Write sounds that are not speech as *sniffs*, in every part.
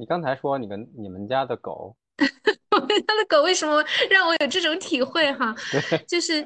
你刚才说你跟你们家的狗，*laughs* 我们家的狗为什么让我有这种体会哈？*laughs* 对，就是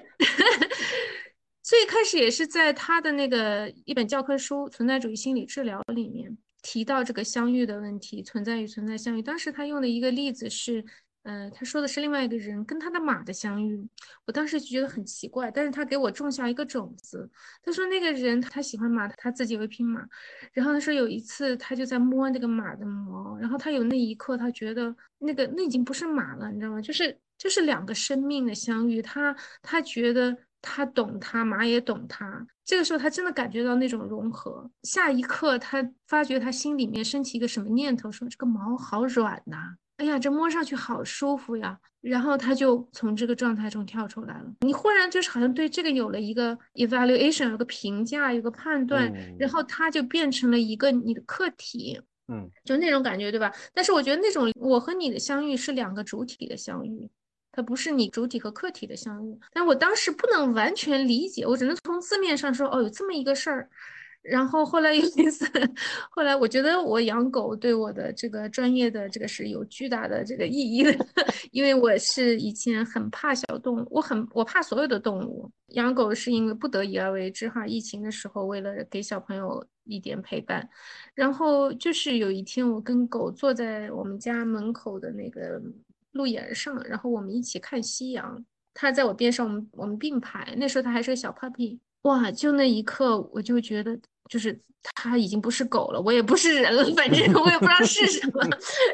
*laughs* 最开始也是在他的那个一本教科书《存在主义心理治疗》里面提到这个相遇的问题，存在与存在相遇。当时他用的一个例子是。呃，他说的是另外一个人跟他的马的相遇，我当时就觉得很奇怪，但是他给我种下一个种子。他说那个人他喜欢马，他自己有一匹马，然后他说有一次他就在摸那个马的毛，然后他有那一刻他觉得那个那已经不是马了，你知道吗？就是就是两个生命的相遇，他他觉得他懂他，马也懂他，这个时候他真的感觉到那种融合。下一刻他发觉他心里面升起一个什么念头，说这个毛好软呐。哎呀，这摸上去好舒服呀！然后他就从这个状态中跳出来了。你忽然就是好像对这个有了一个 evaluation，有个评价，有个判断，然后他就变成了一个你的客体，嗯，就那种感觉，对吧？但是我觉得那种我和你的相遇是两个主体的相遇，它不是你主体和客体的相遇。但我当时不能完全理解，我只能从字面上说，哦，有这么一个事儿。然后后来有一次，后来我觉得我养狗对我的这个专业的这个是有巨大的这个意义的，*laughs* 因为我是以前很怕小动物，我很我怕所有的动物。养狗是因为不得已而为之哈。疫情的时候，为了给小朋友一点陪伴，然后就是有一天我跟狗坐在我们家门口的那个路沿上，然后我们一起看夕阳，它在我边上，我们我们并排。那时候它还是个小 puppy，哇！就那一刻，我就觉得。就是它已经不是狗了，我也不是人了，反正我也不知道是什么。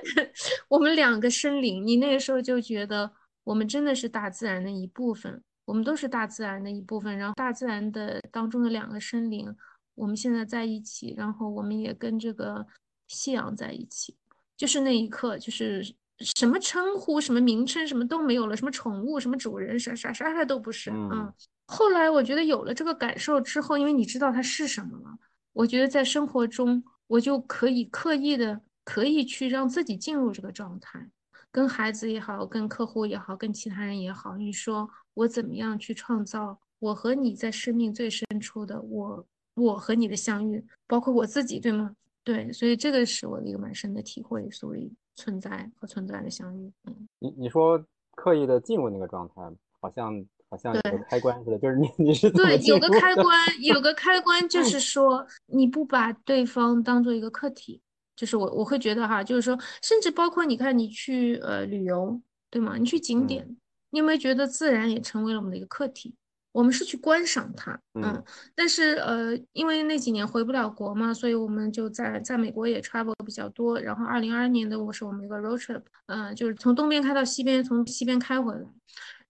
*laughs* 我们两个生灵，你那个时候就觉得我们真的是大自然的一部分，我们都是大自然的一部分。然后大自然的当中的两个生灵，我们现在在一起，然后我们也跟这个夕阳在一起。就是那一刻，就是什么称呼、什么名称、什么都没有了，什么宠物、什么主人，啥啥啥啥都不是，嗯。后来我觉得有了这个感受之后，因为你知道它是什么了，我觉得在生活中我就可以刻意的可以去让自己进入这个状态，跟孩子也好，跟客户也好，跟其他人也好，你说我怎么样去创造我和你在生命最深处的我，我和你的相遇，包括我自己，对吗？对，所以这个是我的一个蛮深的体会，所以存在和存在的相遇。嗯，你你说刻意的进入那个状态，好像。好像有个开关似的，就是你你是对有个开 *laughs* 关，有个开关就是说你不把对方当做一个客体，就是我我会觉得哈，就是说甚至包括你看你去呃旅游对吗？你去景点，你有没有觉得自然也成为了我们的一个客体？我们是去观赏它，嗯，但是呃因为那几年回不了国嘛，所以我们就在在美国也 travel 比较多。然后二零二二年的我是我们一个 road trip，嗯，就是从东边开到西边，从西边开回来。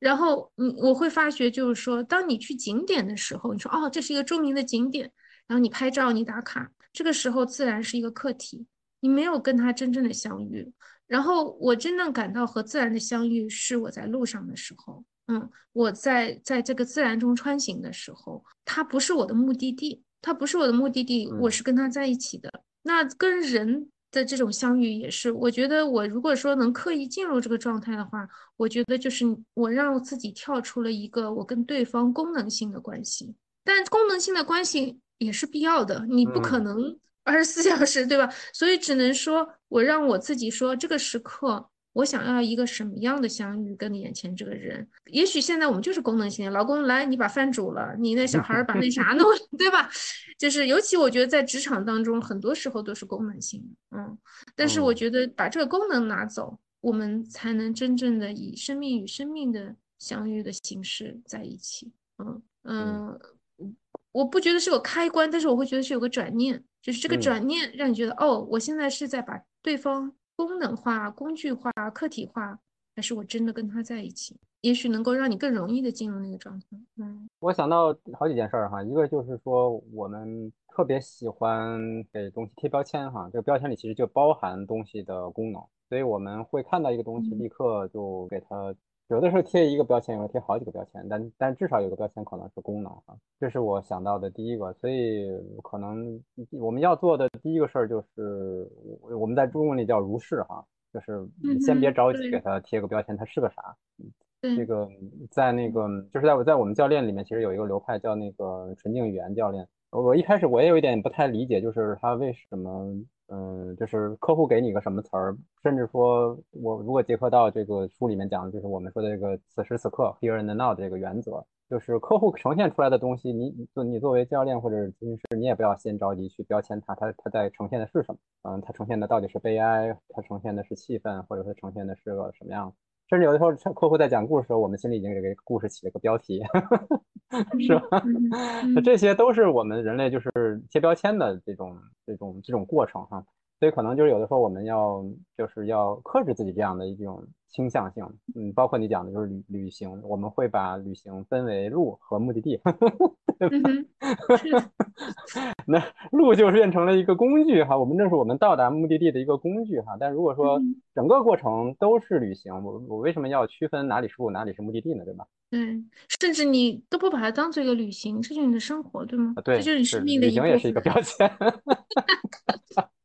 然后，嗯，我会发觉，就是说，当你去景点的时候，你说，哦，这是一个著名的景点，然后你拍照，你打卡，这个时候自然是一个课题，你没有跟他真正的相遇。然后，我真正感到和自然的相遇是我在路上的时候，嗯，我在在这个自然中穿行的时候，它不是我的目的地，它不是我的目的地，我是跟他在一起的。那跟人。的这种相遇也是，我觉得我如果说能刻意进入这个状态的话，我觉得就是我让自己跳出了一个我跟对方功能性的关系，但功能性的关系也是必要的，你不可能二十四小时，对吧？所以只能说我让我自己说这个时刻。我想要一个什么样的相遇？跟眼前这个人，也许现在我们就是功能性。老公来，你把饭煮了，你那小孩把那啥弄，*laughs* 对吧？就是尤其我觉得在职场当中，很多时候都是功能性的，嗯。但是我觉得把这个功能拿走，我们才能真正的以生命与生命的相遇的形式在一起，嗯嗯。我不觉得是有开关，但是我会觉得是有个转念，就是这个转念让你觉得，哦，我现在是在把对方。功能化、工具化、客体化，还是我真的跟他在一起，也许能够让你更容易的进入那个状态。嗯，我想到好几件事儿哈，一个就是说我们特别喜欢给东西贴标签哈，这个标签里其实就包含东西的功能，所以我们会看到一个东西，立刻就给它。有的时候贴一个标签，有的贴好几个标签，但但至少有个标签可能是功能啊，这是我想到的第一个。所以可能我们要做的第一个事儿就是，我们在中文里叫如是哈，就是先别着急给他贴个标签，它是个啥？这个在那个就是在我在我们教练里面，其实有一个流派叫那个纯净语言教练，我一开始我也有一点不太理解，就是他为什么，嗯，就是客户给你个什么词儿，甚至说我如果结合到这个书里面讲的，就是我们说的这个此时此刻 here and now 的这个原则，就是客户呈现出来的东西，你你你作为教练或者咨询师，你也不要先着急去标签它，它它在呈现的是什么？嗯，它呈现的到底是悲哀，它呈现的是气氛，或者说呈现的是个什么样？甚至有的时候客户在讲故事的时候，我们心里已经给这个故事起了个标题。*laughs* 是吧？那这些都是我们人类就是贴标签的这种这种这种过程哈，所以可能就是有的时候我们要就是要克制自己这样的一种倾向性，嗯，包括你讲的就是旅旅行，我们会把旅行分为路和目的地，*laughs* *laughs* 那路就变成了一个工具哈，我们这是我们到达目的地的一个工具哈，但如果说整个过程都是旅行，我我为什么要区分哪里是路哪里是目的地呢？对吧？对，甚至你都不把它当做一个旅行，这就是你的生活，对吗？对，这就是你生命的旅行也是一个标签。*laughs*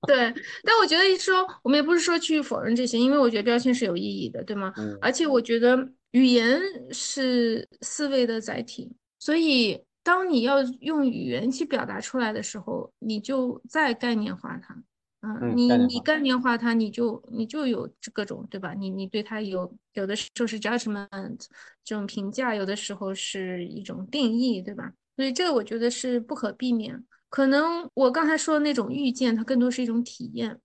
对，但我觉得说我们也不是说去否认这些，因为我觉得标签是有意义的，对吗？嗯。而且我觉得语言是思维的载体，所以当你要用语言去表达出来的时候，你就再概念化它。嗯，你你概念化它，你就你就有这各种对吧？你你对它有有的时候是 judgment 这种评价，有的时候是一种定义，对吧？所以这个我觉得是不可避免。可能我刚才说的那种遇见，它更多是一种体验。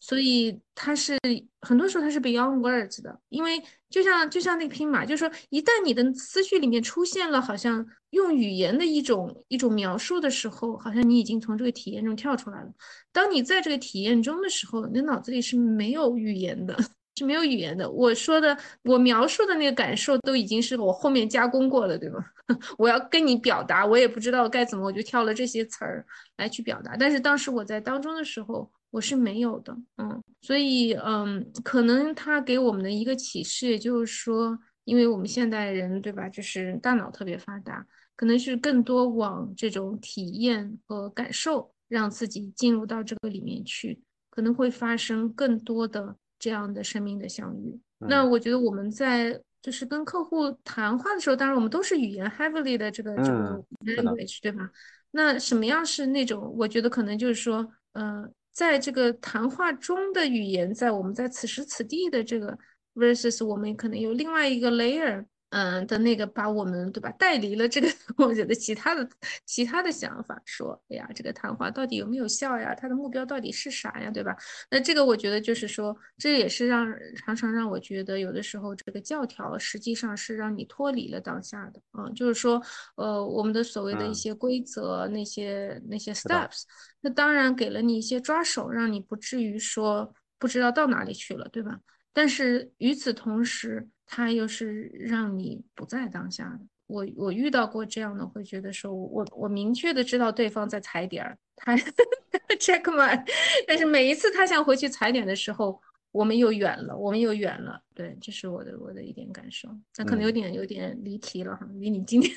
所以它是很多时候它是 beyond words 的，因为就像就像那个拼马，就是说一旦你的思绪里面出现了好像用语言的一种一种描述的时候，好像你已经从这个体验中跳出来了。当你在这个体验中的时候，你的脑子里是没有语言的，是没有语言的。我说的我描述的那个感受都已经是我后面加工过的，对吗？*laughs* 我要跟你表达，我也不知道该怎么，我就挑了这些词儿来去表达。但是当时我在当中的时候。我是没有的，嗯，所以，嗯，可能他给我们的一个启示，也就是说，因为我们现代人，对吧，就是大脑特别发达，可能是更多往这种体验和感受，让自己进入到这个里面去，可能会发生更多的这样的生命的相遇。那我觉得我们在就是跟客户谈话的时候，当然我们都是语言 heavily 的这个这个 language，对吧？那什么样是那种？我觉得可能就是说，嗯。在这个谈话中的语言，在我们在此时此地的这个 versus，我们可能有另外一个 layer。嗯的那个把我们对吧带离了这个，*laughs* 我觉得其他的其他的想法说，哎呀，这个谈话到底有没有效呀？他的目标到底是啥呀？对吧？那这个我觉得就是说，这也是让常常让我觉得有的时候这个教条实际上是让你脱离了当下的，嗯，就是说，呃，我们的所谓的一些规则，那些那些 steps，那当然给了你一些抓手，让你不至于说不知道到哪里去了，对吧？但是与此同时，他又是让你不在当下的。我我遇到过这样的，会觉得说，我我明确的知道对方在踩点儿，他 *laughs* check my，但是每一次他想回去踩点的时候，我们又远了，我们又远了。对，这是我的我的一点感受。那可能有点有点离题了哈，离你今天，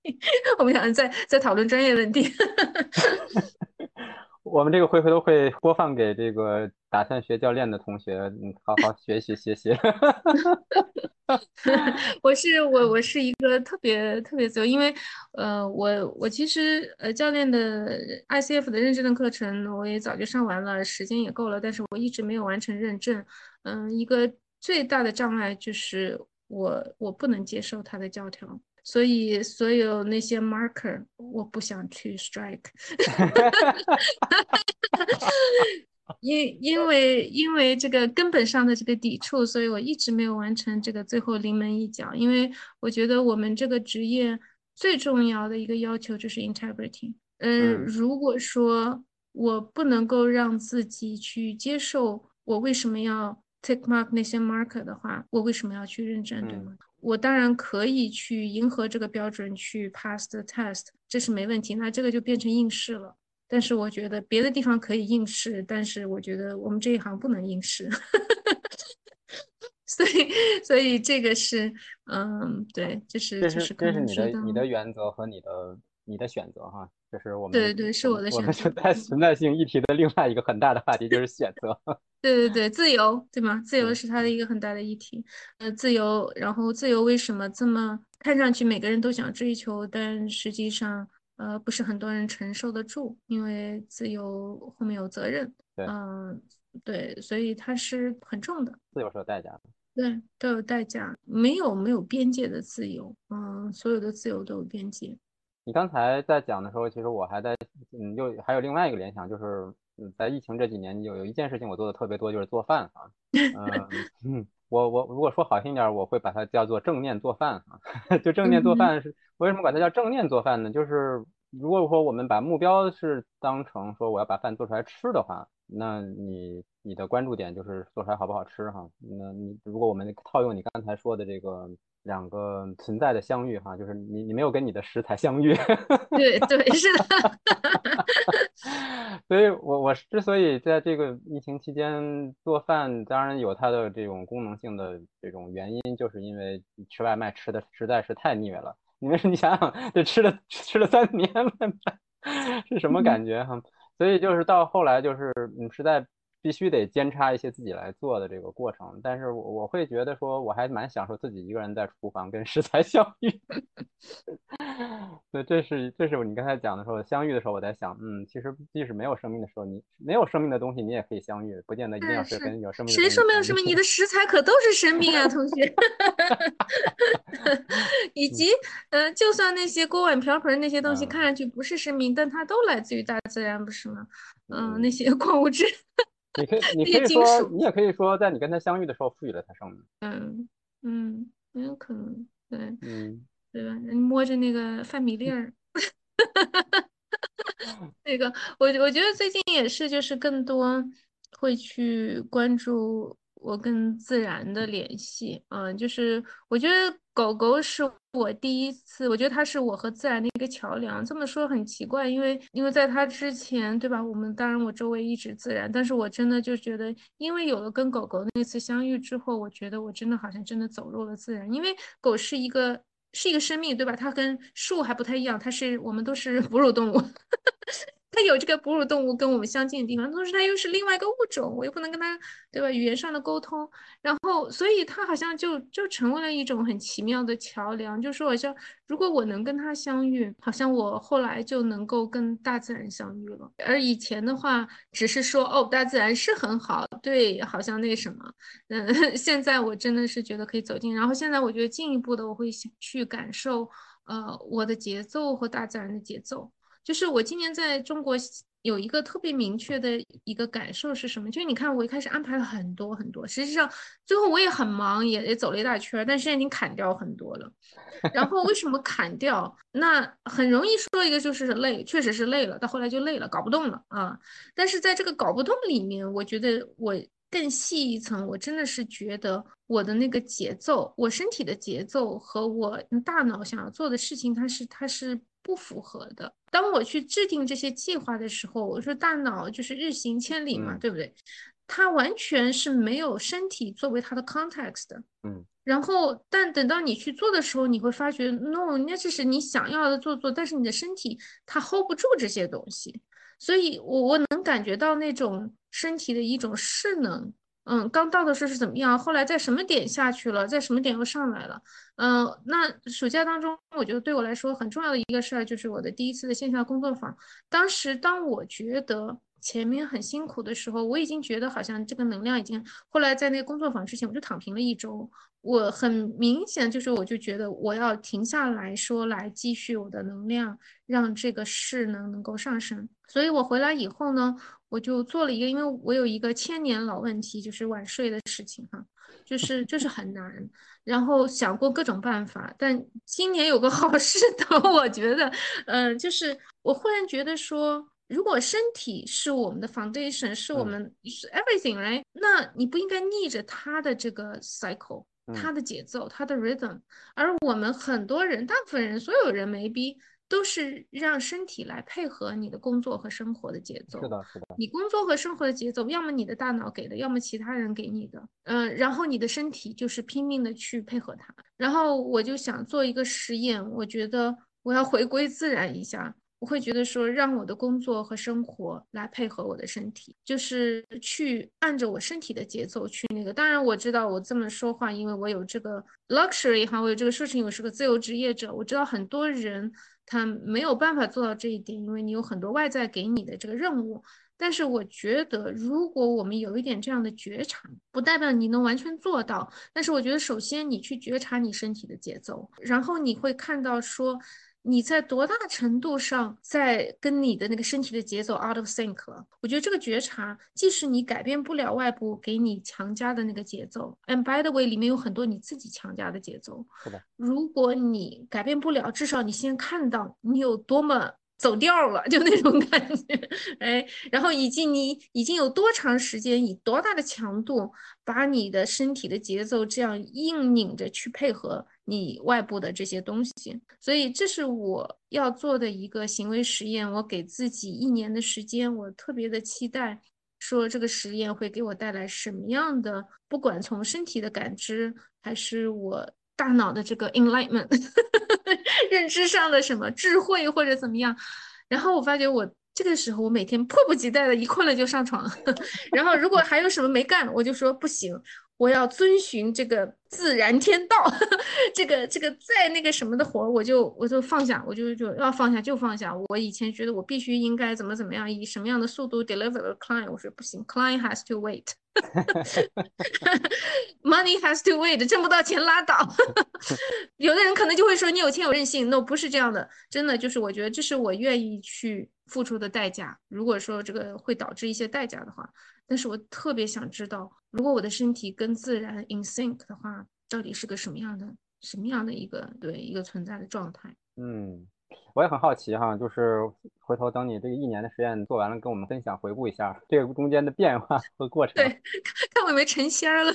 *laughs* 我们想在在讨论专业问题。*laughs* 我们这个回回头会播放给这个打算学教练的同学，嗯，好好学习学习。*laughs* *laughs* 我是我我是一个特别特别自由，因为呃我我其实呃教练的 ICF 的认证的课程我也早就上完了，时间也够了，但是我一直没有完成认证。嗯，一个最大的障碍就是我我不能接受他的教条。所以，所有那些 marker，我不想去 strike，*laughs* 因因为因为这个根本上的这个抵触，所以我一直没有完成这个最后临门一脚。因为我觉得我们这个职业最重要的一个要求就是 integrity。嗯，如果说我不能够让自己去接受我为什么要 take mark 那些 marker 的话，我为什么要去认证，对吗？我当然可以去迎合这个标准去 pass the test，这是没问题。那这个就变成应试了。但是我觉得别的地方可以应试，但是我觉得我们这一行不能应试。*laughs* 所以，所以这个是，嗯，对，这是这是这是你的你的原则和你的你的选择哈。这是我们对对是我的选择。我在存在性议题的另外一个很大的话题就是选择。*laughs* 对对对，自由对吗？自由是它的一个很大的议题。呃，自由，然后自由为什么这么看上去每个人都想追求，但实际上呃，不是很多人承受得住，因为自由后面有责任，对，嗯，对，所以它是很重的，自由是有代价的，对，都有代价，没有没有边界的自由，嗯，所有的自由都有边界。你刚才在讲的时候，其实我还在，嗯，又还有另外一个联想，就是，嗯，在疫情这几年，有有一件事情我做的特别多，就是做饭啊，嗯，*laughs* 我我如果说好听点，我会把它叫做正念做饭啊，*laughs* 就正念做饭是为什么管它叫正念做饭呢？就是如果说我们把目标是当成说我要把饭做出来吃的话，那你你的关注点就是做出来好不好吃哈，那你如果我们套用你刚才说的这个。两个存在的相遇，哈，就是你你没有跟你的食材相遇，*laughs* 对对是的，*laughs* 所以我我之所以在这个疫情期间做饭，当然有它的这种功能性的这种原因，就是因为吃外卖吃的实在是太腻了。你们你想想，这吃了吃了三年外卖，*laughs* 是什么感觉哈？所以就是到后来就是你实在。必须得兼差一些自己来做的这个过程，但是我我会觉得说，我还蛮享受自己一个人在厨房跟食材相遇。*laughs* 对，这是这是你刚才讲的时候，相遇的时候，我在想，嗯，其实即使没有生命的时候，你没有生命的东西，你也可以相遇，不见得一定要是跟有生命。谁说没有生命？你的食材可都是生命啊，同学。*laughs* 以及，嗯，就算那些锅碗瓢盆那些东西看上去不是生命，但它都来自于大自然，不是吗？嗯，那些 *laughs* 矿物质。你可以，*laughs* 你可以说，你也可以说，在你跟他相遇的时候赋予了他生命。嗯嗯，也有可能，对，嗯，对吧？你摸着那个饭米粒儿，*laughs* 那个，我我觉得最近也是，就是更多会去关注。我跟自然的联系，嗯，就是我觉得狗狗是我第一次，我觉得它是我和自然的一个桥梁。这么说很奇怪，因为因为在它之前，对吧？我们当然我周围一直自然，但是我真的就觉得，因为有了跟狗狗那次相遇之后，我觉得我真的好像真的走入了自然。因为狗是一个是一个生命，对吧？它跟树还不太一样，它是我们都是哺乳动物。*laughs* 它有这个哺乳动物跟我们相近的地方，同时它又是另外一个物种，我又不能跟它，对吧？语言上的沟通，然后所以它好像就就成为了一种很奇妙的桥梁。就说好像如果我能跟它相遇，好像我后来就能够跟大自然相遇了。而以前的话，只是说哦，大自然是很好，对，好像那什么，嗯，*laughs* 现在我真的是觉得可以走进，然后现在我觉得进一步的我会想去感受，呃，我的节奏和大自然的节奏。就是我今年在中国有一个特别明确的一个感受是什么？就是你看，我一开始安排了很多很多，实际上最后我也很忙，也也走了一大圈，但现在已经砍掉很多了。*laughs* 然后为什么砍掉？那很容易说一个就是累，确实是累了，到后来就累了，搞不动了啊。但是在这个搞不动里面，我觉得我更细一层，我真的是觉得我的那个节奏，我身体的节奏和我大脑想要做的事情，它是它是。不符合的。当我去制定这些计划的时候，我说大脑就是日行千里嘛，对不对？它完全是没有身体作为它的 context 的。嗯。然后，但等到你去做的时候，你会发觉，no，那这是你想要的做做，但是你的身体它 hold 不住这些东西。所以，我我能感觉到那种身体的一种势能。嗯，刚到的时候是怎么样？后来在什么点下去了？在什么点又上来了？嗯，那暑假当中，我觉得对我来说很重要的一个事儿，就是我的第一次的线下工作坊。当时当我觉得前面很辛苦的时候，我已经觉得好像这个能量已经。后来在那个工作坊之前，我就躺平了一周。我很明显就是，我就觉得我要停下来说，来继续我的能量，让这个势能能够上升。所以我回来以后呢。我就做了一个，因为我有一个千年老问题，就是晚睡的事情哈，就是就是很难。然后想过各种办法，但今年有个好事头，*laughs* 我觉得，嗯，就是我忽然觉得说，如果身体是我们的 foundation，是我们是 everything，right？那你不应该逆着它的这个 cycle，它的节奏，它的 rhythm。而我们很多人，大部分人，所有人没逼。都是让身体来配合你的工作和生活的节奏。是的，是的。你工作和生活的节奏，要么你的大脑给的，要么其他人给你的。嗯，然后你的身体就是拼命的去配合它。然后我就想做一个实验，我觉得我要回归自然一下。我会觉得说，让我的工作和生活来配合我的身体，就是去按着我身体的节奏去那个。当然，我知道我这么说话，因为我有这个 luxury 哈，我有这个事情，我是个自由职业者，我知道很多人。他没有办法做到这一点，因为你有很多外在给你的这个任务。但是我觉得，如果我们有一点这样的觉察，不代表你能完全做到。但是我觉得，首先你去觉察你身体的节奏，然后你会看到说。你在多大程度上在跟你的那个身体的节奏 out of sync 了？我觉得这个觉察，即使你改变不了外部给你强加的那个节奏，and by the way，里面有很多你自己强加的节奏。是的，如果你改变不了，至少你先看到你有多么。走调了，*laughs* 就那种感觉，哎，然后以及你已经有多长时间，以多大的强度，把你的身体的节奏这样硬拧着去配合你外部的这些东西，所以这是我要做的一个行为实验。我给自己一年的时间，我特别的期待，说这个实验会给我带来什么样的，不管从身体的感知，还是我大脑的这个 enlightenment。*laughs* 认知上的什么智慧或者怎么样，然后我发觉我这个时候我每天迫不及待的一困了就上床，*laughs* 然后如果还有什么没干，我就说不行，我要遵循这个自然天道，*laughs* 这个这个再那个什么的活我就我就放下，我就就要放下就放下。我以前觉得我必须应该怎么怎么样，以什么样的速度 deliver a client，我说不行，client has to wait。Money has to wait，挣不到钱拉倒。*laughs* 有的人可能就会说你有钱有任性，no 不是这样的，真的就是我觉得这是我愿意去付出的代价。如果说这个会导致一些代价的话，但是我特别想知道，如果我的身体跟自然 in sync 的话，到底是个什么样的、什么样的一个对一个存在的状态？嗯。我也很好奇哈，就是回头等你这个一年的实验做完了，跟我们分享回顾一下这个中间的变化 *laughs* 和过程。对，看我有没有成仙了。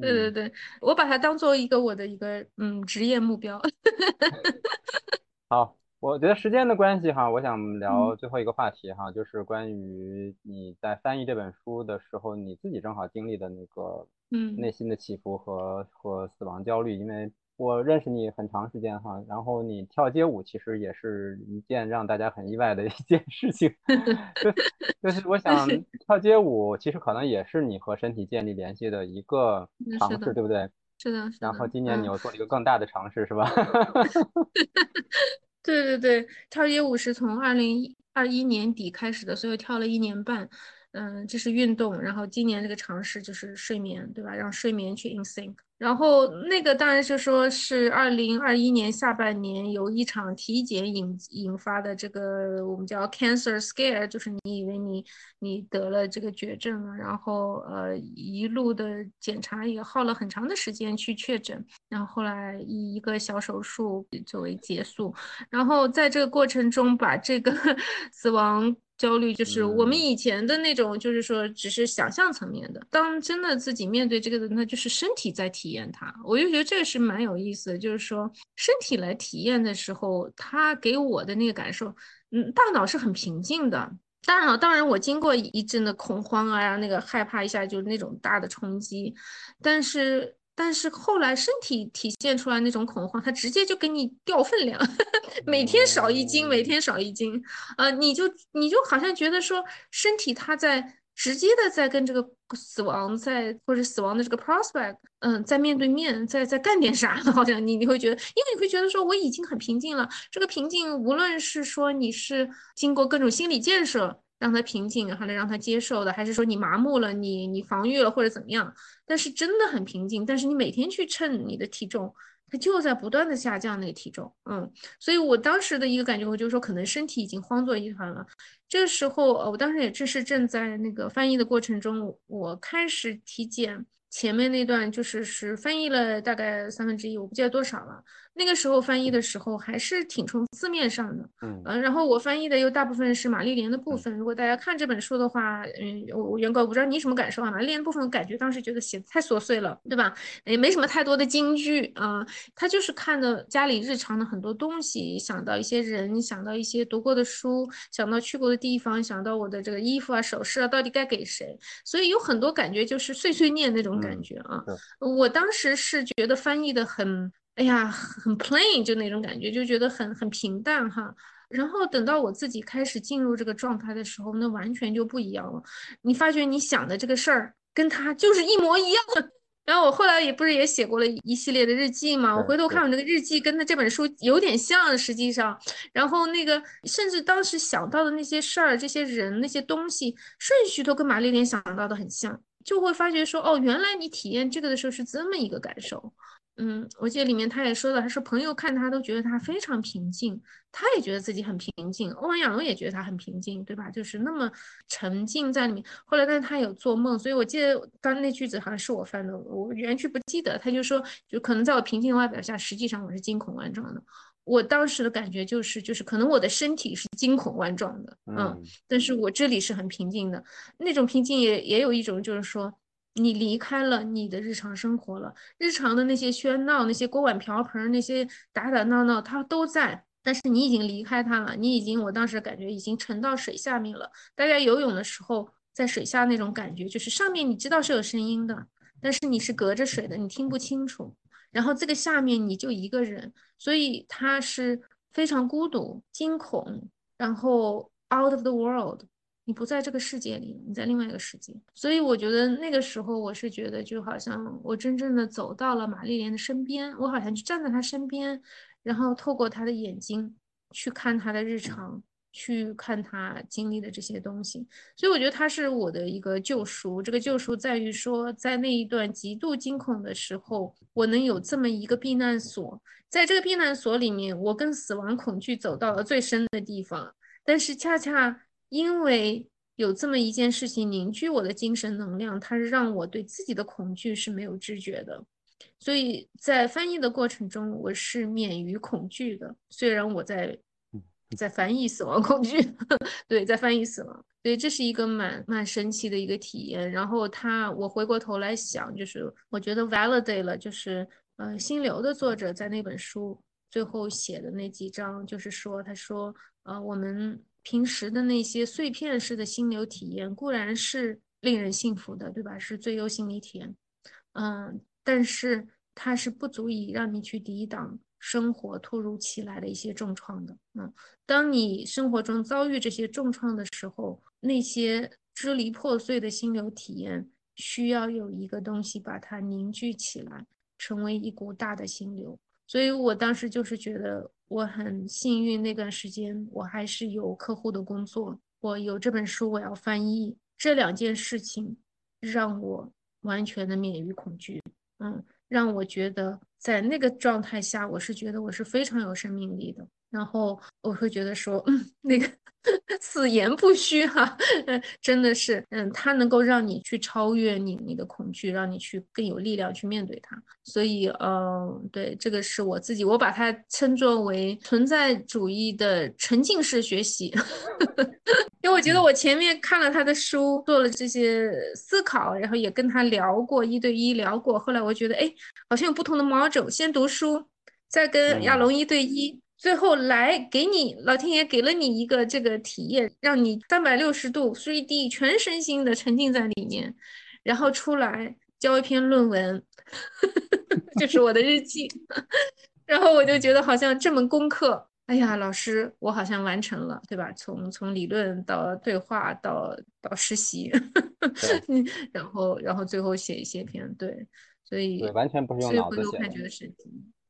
对 *laughs* 对对，我把它当做一个我的一个嗯职业目标。*laughs* 好，我觉得时间的关系哈，我想聊最后一个话题哈，就是关于你在翻译这本书的时候，你自己正好经历的那个嗯内心的起伏和和死亡焦虑，因为。我认识你很长时间哈，然后你跳街舞其实也是一件让大家很意外的一件事情，*laughs* 就就是我想跳街舞其实可能也是你和身体建立联系的一个尝试，对不对？是的。然后今年你又做了一个更大的尝试，是吧？*laughs* 对对对，跳街舞是从二零二一年底开始的，所以跳了一年半。嗯，这是运动，然后今年这个尝试就是睡眠，对吧？让睡眠去 in sync。然后那个当然是说是二零二一年下半年有一场体检引引发的这个我们叫 cancer scare，就是你以为你你得了这个绝症了，然后呃一路的检查也耗了很长的时间去确诊，然后后来以一个小手术作为结束，然后在这个过程中把这个 *laughs* 死亡。焦虑就是我们以前的那种，就是说只是想象层面的。当真的自己面对这个的，那就是身体在体验它。我就觉得这个是蛮有意思的，就是说身体来体验的时候，它给我的那个感受，嗯，大脑是很平静的。大脑当然我经过一阵的恐慌啊，那个害怕一下，就是那种大的冲击，但是。但是后来身体体现出来那种恐慌，它直接就给你掉分量，*laughs* 每天少一斤，每天少一斤，呃，你就你就好像觉得说身体它在直接的在跟这个死亡在或者死亡的这个 prospect，嗯，在面对面，在在干点啥，*laughs* 好像你你会觉得，因为你会觉得说我已经很平静了，这个平静无论是说你是经过各种心理建设。让他平静，还能让他接受的，还是说你麻木了，你你防御了或者怎么样？但是真的很平静。但是你每天去称你的体重，它就在不断的下降那个体重。嗯，所以我当时的一个感觉，我就说可能身体已经慌作一团了。这时候，呃，我当时也正是正在那个翻译的过程中，我开始体检。前面那段就是是翻译了大概三分之一，我不记得多少了。那个时候翻译的时候还是挺从字面上的，嗯，然后我翻译的又大部分是玛丽莲的部分。如果大家看这本书的话，嗯，我原稿我不知道你什么感受啊？玛丽莲部分感觉当时觉得写的太琐碎了，对吧？也没什么太多的金句啊，他就是看的家里日常的很多东西，想到一些人，想到一些读过的书，想到去过的地方，想到我的这个衣服啊、首饰啊，到底该给谁？所以有很多感觉就是碎碎念那种感觉啊。我当时是觉得翻译的很。哎呀，很 plain 就那种感觉，就觉得很很平淡哈。然后等到我自己开始进入这个状态的时候，那完全就不一样了。你发觉你想的这个事儿跟他就是一模一样的，然后我后来也不是也写过了一系列的日记嘛，我回头看我那个日记跟他这本书有点像，实际上，然后那个甚至当时想到的那些事儿、这些人、那些东西顺序都跟玛丽莲想到的很像，就会发觉说，哦，原来你体验这个的时候是这么一个感受。嗯，我记得里面他也说了，他说朋友看他都觉得他非常平静，他也觉得自己很平静，欧阳亚龙也觉得他很平静，对吧？就是那么沉浸在里面。后来，但是他有做梦，所以我记得刚那句子好像是我翻的，我原句不记得。他就说，就可能在我平静的外表下，实际上我是惊恐万状的。我当时的感觉就是，就是可能我的身体是惊恐万状的，嗯，但是我这里是很平静的。那种平静也也有一种，就是说。你离开了你的日常生活了，日常的那些喧闹、那些锅碗瓢盆、那些打打闹闹，它都在，但是你已经离开它了。你已经，我当时感觉已经沉到水下面了。大家游泳的时候，在水下那种感觉，就是上面你知道是有声音的，但是你是隔着水的，你听不清楚。然后这个下面你就一个人，所以它是非常孤独、惊恐，然后 out of the world。你不在这个世界里，你在另外一个世界，所以我觉得那个时候，我是觉得就好像我真正的走到了玛丽莲的身边，我好像就站在她身边，然后透过她的眼睛去看她的日常，去看她经历的这些东西。所以我觉得她是我的一个救赎。这个救赎在于说，在那一段极度惊恐的时候，我能有这么一个避难所，在这个避难所里面，我跟死亡恐惧走到了最深的地方，但是恰恰。因为有这么一件事情凝聚我的精神能量，它让我对自己的恐惧是没有知觉的，所以在翻译的过程中，我是免于恐惧的。虽然我在在翻译死亡恐惧，*laughs* 对，在翻译死亡，所以这是一个蛮蛮神奇的一个体验。然后他，我回过头来想，就是我觉得 validate 了，就是呃，心流的作者在那本书最后写的那几章，就是说，他说，呃，我们。平时的那些碎片式的心流体验固然是令人幸福的，对吧？是最优心理体验，嗯，但是它是不足以让你去抵挡生活突如其来的一些重创的。嗯，当你生活中遭遇这些重创的时候，那些支离破碎的心流体验需要有一个东西把它凝聚起来，成为一股大的心流。所以我当时就是觉得。我很幸运，那段时间我还是有客户的工作，我有这本书我要翻译，这两件事情让我完全的免于恐惧，嗯，让我觉得在那个状态下，我是觉得我是非常有生命力的。然后我会觉得说，嗯，那个此言不虚哈，嗯，真的是，嗯，它能够让你去超越你你的恐惧，让你去更有力量去面对它。所以，嗯，对，这个是我自己，我把它称作为存在主义的沉浸式学习，*laughs* 因为我觉得我前面看了他的书，做了这些思考，然后也跟他聊过一对一聊过，后来我觉得，哎，好像有不同的 model，先读书，再跟亚龙一对一。最后来给你，老天爷给了你一个这个体验，让你三百六十度 3D 全身心的沉浸在里面，然后出来交一篇论文，*laughs* 就是我的日记。*laughs* 然后我就觉得好像这门功课，哎呀，老师，我好像完成了，对吧？从从理论到对话到到实习，*laughs* 嗯，然后然后最后写一些篇，对，所以对，完全不是用脑子写的。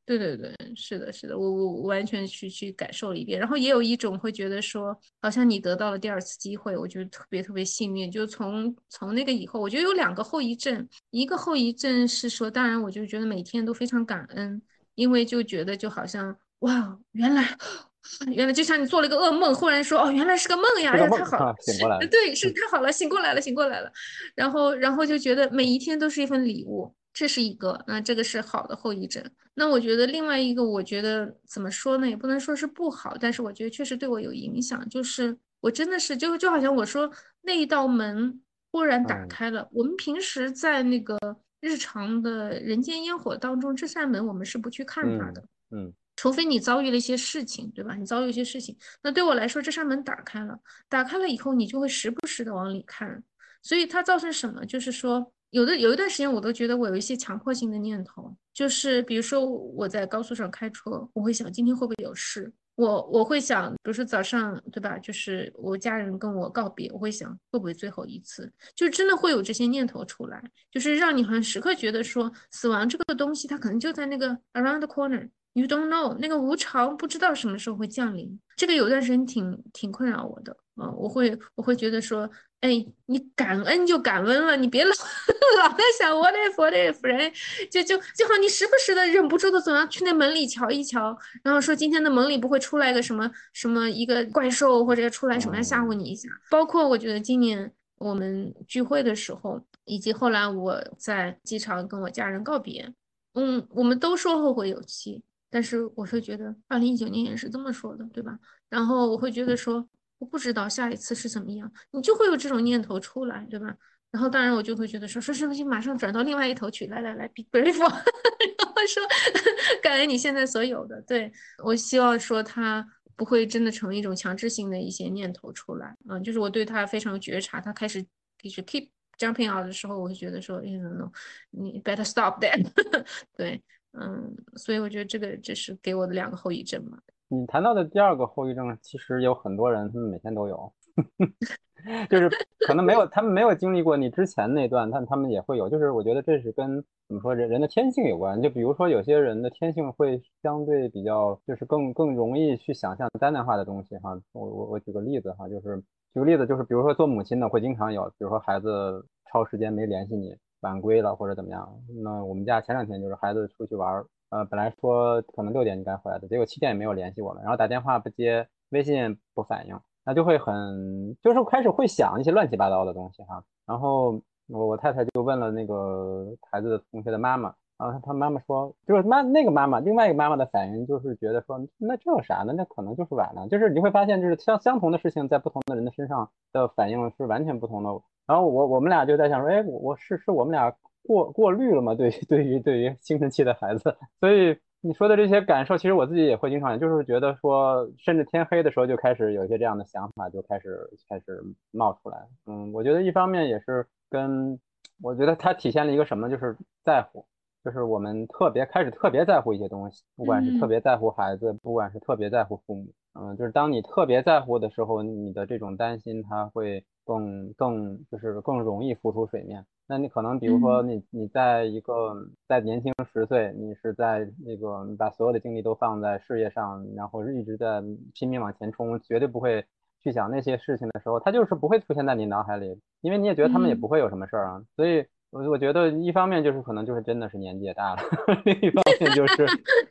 对对对，是的，是的，我我完全去去感受了一遍，然后也有一种会觉得说，好像你得到了第二次机会，我觉得特别特别幸运。就从从那个以后，我觉得有两个后遗症，一个后遗症是说，当然我就觉得每天都非常感恩，因为就觉得就好像哇，原来 *sniffs* 原来就像你做了一个噩梦，忽然说哦，原来是个梦呀，哎呀太好了，醒过来了，对，是太好了，醒过来了，醒过来了，然后然后就觉得每一天都是一份礼物。这是一个，那这个是好的后遗症。那我觉得另外一个，我觉得怎么说呢，也不能说是不好，但是我觉得确实对我有影响。就是我真的是，就就好像我说那一道门忽然打开了。我们平时在那个日常的人间烟火当中，这扇门我们是不去看它的。嗯，除非你遭遇了一些事情，对吧？你遭遇一些事情，那对我来说，这扇门打开了，打开了以后，你就会时不时的往里看。所以它造成什么？就是说。有的有一段时间，我都觉得我有一些强迫性的念头，就是比如说我在高速上开车，我会想今天会不会有事，我我会想，比如说早上，对吧？就是我家人跟我告别，我会想会不会最后一次，就真的会有这些念头出来，就是让你好像时刻觉得说，死亡这个东西它可能就在那个 around the corner，you don't know，那个无常不知道什么时候会降临。这个有段时间挺挺困扰我的，嗯，我会我会觉得说。哎，你感恩就感恩了，你别老 *laughs* 老在想 what if what if，人就就就好，你时不时的忍不住的总要去那门里瞧一瞧，然后说今天的门里不会出来个什么什么一个怪兽，或者出来什么吓唬你一下。包括我觉得今年我们聚会的时候，以及后来我在机场跟我家人告别，嗯，我们都说后会有期，但是我是觉得二零一九年也是这么说的，对吧？然后我会觉得说。我不知道下一次是怎么样，你就会有这种念头出来，对吧？然后当然我就会觉得说，说是不是马上转到另外一头去，来来来，be grateful，*laughs* 然后说 *laughs* 感恩你现在所有的。对我希望说他不会真的成为一种强制性的一些念头出来，嗯，就是我对他非常觉察，他开始就是 keep jumping out 的时候，我会觉得说，no no，你 better stop that，*laughs* 对，嗯，所以我觉得这个这是给我的两个后遗症嘛。你谈到的第二个后遗症，其实有很多人他们每天都有，*laughs* 就是可能没有他们没有经历过你之前那段，但他们也会有。就是我觉得这是跟怎么说人人的天性有关。就比如说有些人的天性会相对比较，就是更更容易去想象灾难化的东西哈。我我我举个例子哈，就是举个例子，就是比如说做母亲的会经常有，比如说孩子超时间没联系你，晚归了或者怎么样。那我们家前两天就是孩子出去玩。呃，本来说可能六点应该回来的，结果七点也没有联系我们，然后打电话不接，微信不反应，那就会很，就是开始会想一些乱七八糟的东西哈。然后我我太太就问了那个孩子的同学的妈妈，然后他妈妈说，就是妈那个妈妈，另外一个妈妈的反应就是觉得说，那这有啥呢？那可能就是晚了。就是你会发现，就是相相同的事情在不同的人的身上的反应是完全不同的。然后我我们俩就在想说，哎，我我是是我们俩。过过滤了嘛？对，*laughs* 对于对于青春期的孩子，所以你说的这些感受，其实我自己也会经常，就是觉得说，甚至天黑的时候就开始有一些这样的想法，就开始开始冒出来。嗯，我觉得一方面也是跟，我觉得它体现了一个什么，就是在乎，就是我们特别开始特别在乎一些东西，不管是特别在乎孩子，不管是特别在乎父母，嗯，就是当你特别在乎的时候，你的这种担心，它会更更就是更容易浮出水面。那你可能比如说你你在一个在年轻十岁，你是在那个把所有的精力都放在事业上，然后一直在拼命往前冲，绝对不会去想那些事情的时候，他就是不会出现在你脑海里，因为你也觉得他们也不会有什么事儿啊。所以，我我觉得一方面就是可能就是真的是年纪也大了，*laughs* 另一方面就是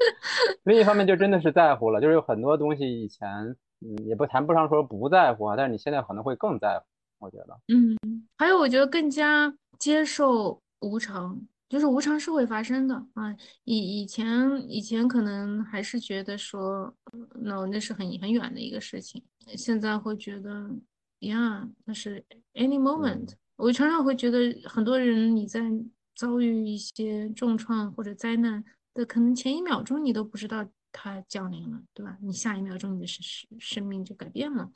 *laughs* 另一方面就真的是在乎了，就是有很多东西以前嗯也不谈不上说不在乎啊，但是你现在可能会更在乎，我觉得。嗯，还有我觉得更加。接受无常，就是无常是会发生的啊。以以前以前可能还是觉得说，no，那是很很远的一个事情。现在会觉得，呀，那是 any moment。我常常会觉得，很多人你在遭遇一些重创或者灾难的，可能前一秒钟你都不知道它降临了，对吧？你下一秒钟你的生生命就改变了。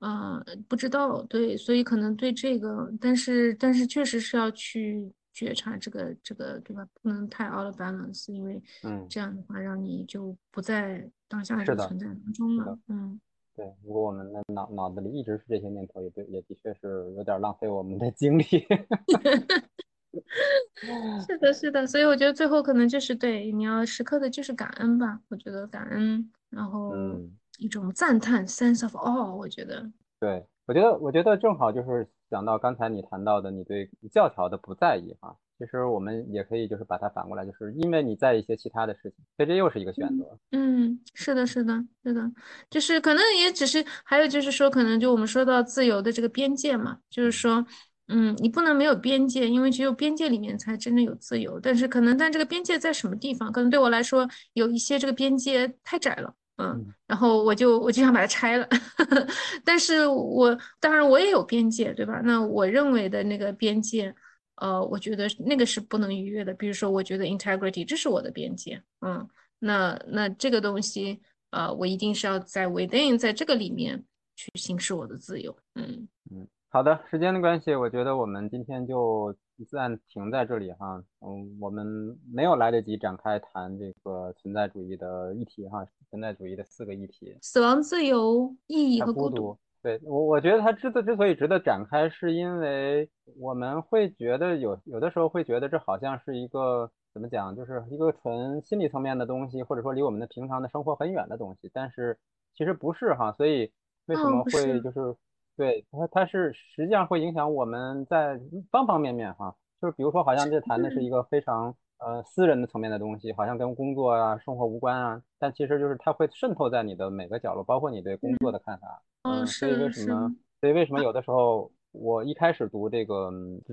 啊，不知道，对，所以可能对这个，但是但是确实是要去觉察这个这个，对吧？不能太 out of balance，因为嗯，这样的话让你就不在当下的存在当中了，嗯，对。如果我们的脑脑子里一直是这些念头，也对，也的确是有点浪费我们的精力。*laughs* 是的，是的，所以我觉得最后可能就是对你要时刻的就是感恩吧，我觉得感恩，然后嗯。一种赞叹，sense of awe，我觉得，对我觉得，我觉得正好就是想到刚才你谈到的，你对教条的不在意哈，其实我们也可以就是把它反过来，就是因为你在一些其他的事情，所以这又是一个选择。嗯，是的，是的，是的，就是可能也只是还有就是说，可能就我们说到自由的这个边界嘛，就是说，嗯，你不能没有边界，因为只有边界里面才真正有自由。但是可能但这个边界在什么地方？可能对我来说，有一些这个边界太窄了。嗯，然后我就我就想把它拆了，*laughs* 但是我当然我也有边界，对吧？那我认为的那个边界，呃，我觉得那个是不能逾越的。比如说，我觉得 integrity 这是我的边界，嗯，那那这个东西，呃，我一定是要在 within 在这个里面去行使我的自由，嗯嗯。好的，时间的关系，我觉得我们今天就暂停在这里哈，嗯，我们没有来得及展开谈这个存在主义的议题哈，存在主义的四个议题：死亡、自由、意义和孤独。对我，我觉得它之之之所以值得展开，是因为我们会觉得有有的时候会觉得这好像是一个怎么讲，就是一个纯心理层面的东西，或者说离我们的平常的生活很远的东西，但是其实不是哈，所以为什么会就是。对它，它是实际上会影响我们在方方面面哈，就是比如说，好像这谈的是一个非常呃私人的层面的东西，好像跟工作啊、生活无关啊，但其实就是它会渗透在你的每个角落，包括你对工作的看法。嗯，所以为什么？所以为什么有的时候我一开始读这个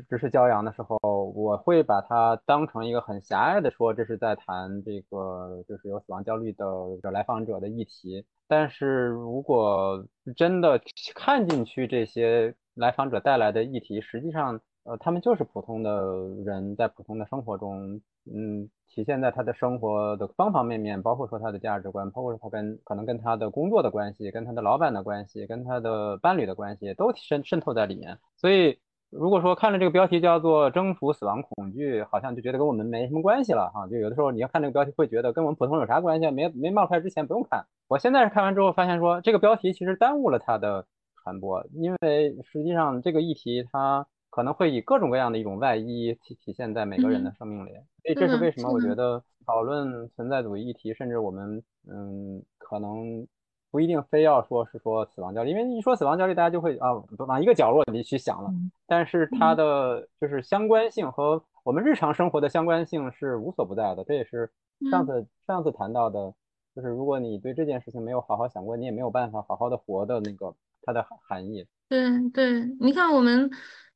知识教养的时候，我会把它当成一个很狭隘的说，这是在谈这个就是有死亡焦虑的来访者的议题。但是如果真的看进去这些来访者带来的议题，实际上，呃，他们就是普通的人在普通的生活中，嗯，体现在他的生活的方方面面，包括说他的价值观，包括他跟可能跟他的工作的关系，跟他的老板的关系，跟他的伴侣的关系，都渗渗透在里面，所以。如果说看了这个标题叫做“征服死亡恐惧”，好像就觉得跟我们没什么关系了哈。就有的时候你要看这个标题，会觉得跟我们普通有啥关系？没没冒出来之前不用看。我现在是看完之后发现说，这个标题其实耽误了他的传播，因为实际上这个议题它可能会以各种各样的一种外衣体体现在每个人的生命里。所以这是为什么？我觉得讨论存在主义议题，甚至我们嗯可能。不一定非要说是说死亡焦虑，因为一说死亡焦虑，大家就会啊往一个角落里去想了。但是它的就是相关性和我们日常生活的相关性是无所不在的。这也是上次上次谈到的，就是如果你对这件事情没有好好想过，你也没有办法好好的活的那个它的含义。对对，你看我们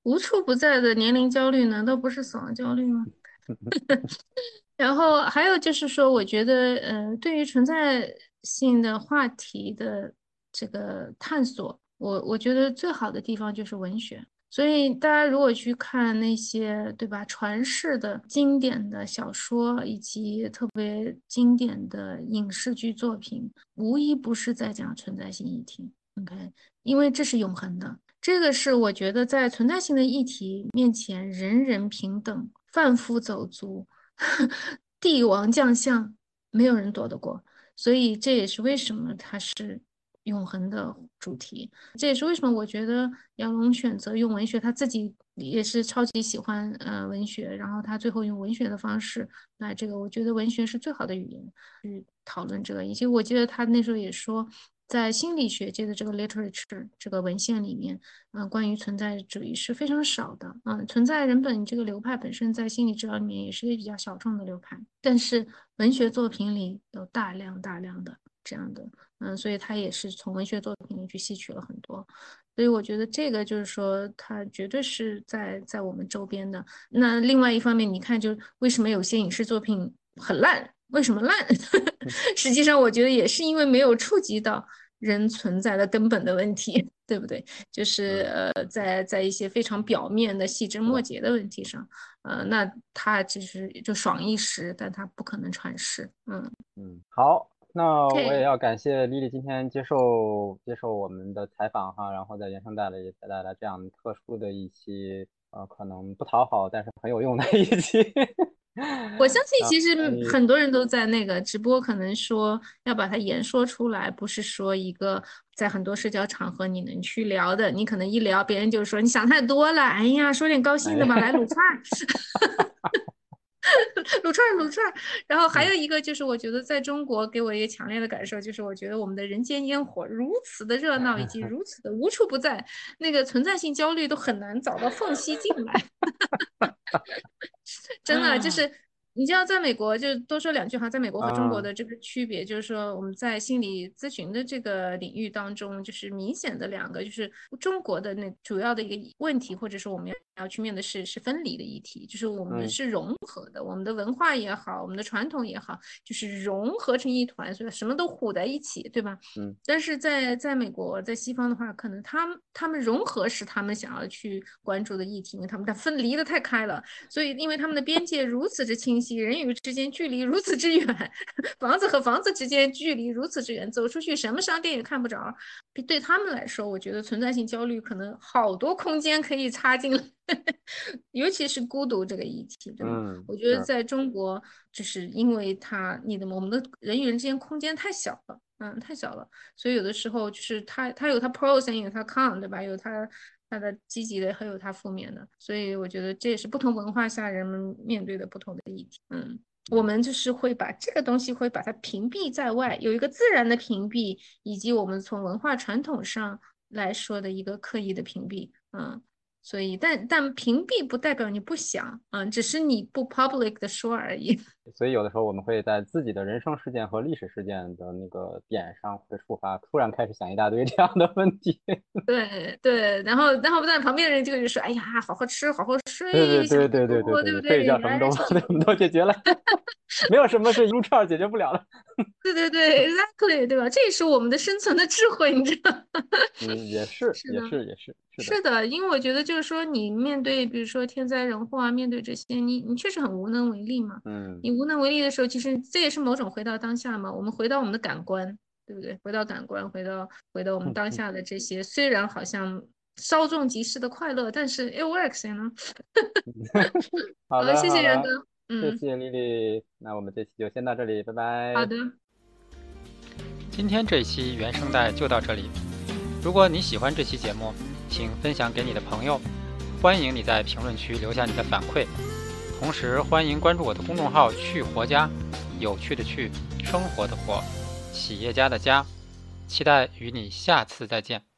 无处不在的年龄焦虑，难道不是死亡焦虑吗？*laughs* 然后还有就是说，我觉得，呃，对于存在。性的话题的这个探索，我我觉得最好的地方就是文学。所以大家如果去看那些对吧传世的经典的小说，以及特别经典的影视剧作品，无一不是在讲存在性议题。OK，因为这是永恒的，这个是我觉得在存在性的议题面前，人人平等，贩夫走卒，*laughs* 帝王将相，没有人躲得过。所以这也是为什么它是永恒的主题，这也是为什么我觉得杨龙选择用文学，他自己也是超级喜欢呃文学，然后他最后用文学的方式来这个，我觉得文学是最好的语言去讨论这个。以及我记得他那时候也说。在心理学界的这个 literature 这个文献里面，嗯，关于存在主义是非常少的。嗯，存在人本这个流派本身在心理治疗里面也是一个比较小众的流派，但是文学作品里有大量大量的这样的，嗯，所以他也是从文学作品里去吸取了很多。所以我觉得这个就是说，它绝对是在在我们周边的。那另外一方面，你看，就为什么有些影视作品很烂？为什么烂？*laughs* 实际上，我觉得也是因为没有触及到人存在的根本的问题，*laughs* 对不对？就是呃，在在一些非常表面的细枝末节的问题上，呃，那他其实就爽一时，但他不可能传世。嗯嗯，好，那我也要感谢丽丽今天接受接受我们的采访哈，然后在原声带里带来这样特殊的一期，呃，可能不讨好，但是很有用的一期。*laughs* 我相信，其实很多人都在那个直播，可能说要把它言说出来，不是说一个在很多社交场合你能去聊的。你可能一聊，别人就说你想太多了。哎呀，说点高兴的吧，来卤 *laughs* 串，*laughs* 卤 *laughs* 串撸串。然后还有一个就是，我觉得在中国给我一个强烈的感受，就是我觉得我们的人间烟火如此的热闹，以及如此的无处不在，那个存在性焦虑都很难找到缝隙进来。*laughs* 真的就是。你知道，在美国就多说两句哈，在美国和中国的这个区别，就是说我们在心理咨询的这个领域当中，就是明显的两个，就是中国的那主要的一个问题，或者说我们要要去面的是是分离的议题，就是我们是融合的，我们的文化也好，我们的传统也好，就是融合成一团，所以什么都糊在一起，对吧？嗯。但是在在美国，在西方的话，可能他们他们融合是他们想要去关注的议题，因为他们它分离的太开了，所以因为他们的边界如此之清晰。息，人与之间距离如此之远，*laughs* 房子和房子之间距离如此之远，走出去什么商店也看不着。对他们来说，我觉得存在性焦虑可能好多空间可以插进来，*laughs* 尤其是孤独这个议题，对吗？我觉得在中国，就是因为他你的我们的人与人之间空间太小了，嗯，太小了，所以有的时候就是他他有他 pros，也有他 con，对吧？有他。它的积极的，还有它负面的，所以我觉得这也是不同文化下人们面对的不同的议题。嗯，我们就是会把这个东西会把它屏蔽在外，有一个自然的屏蔽，以及我们从文化传统上来说的一个刻意的屏蔽。嗯。所以，但但屏蔽不代表你不想，嗯，只是你不 public 的说而已。*laughs* 所以有的时候我们会在自己的人生事件和历史事件的那个点上会触发，突然开始想一大堆 *laughs* 这样的问题。*laughs* 对对，然后然后在旁边的人就会说：“哎呀，好好吃，好好睡，对对对对对对，对不对？叫什么都什么都解决了，没有什么是一路串解决不了的。”对对对，exactly，对吧？这也是我们的生存的智慧，你知道？嗯，也是，也是，也是，是的。因为我觉得，就是说，你面对比如说天灾人祸啊，面对这些，你你确实很无能为力嘛。嗯。你无能为力的时候，其实这也是某种回到当下嘛。我们回到我们的感官，对不对？回到感官，回到回到我们当下的这些，虽然好像稍纵即逝的快乐，但是 it works，呢。*laughs* 好的，谢谢袁哥。嗯谢谢丽丽，那我们这期就先到这里，拜拜。好的。今天这一期原声带就到这里。如果你喜欢这期节目，请分享给你的朋友。欢迎你在评论区留下你的反馈，同时欢迎关注我的公众号“去活家”，有趣的去，生活的活，企业家的家。期待与你下次再见。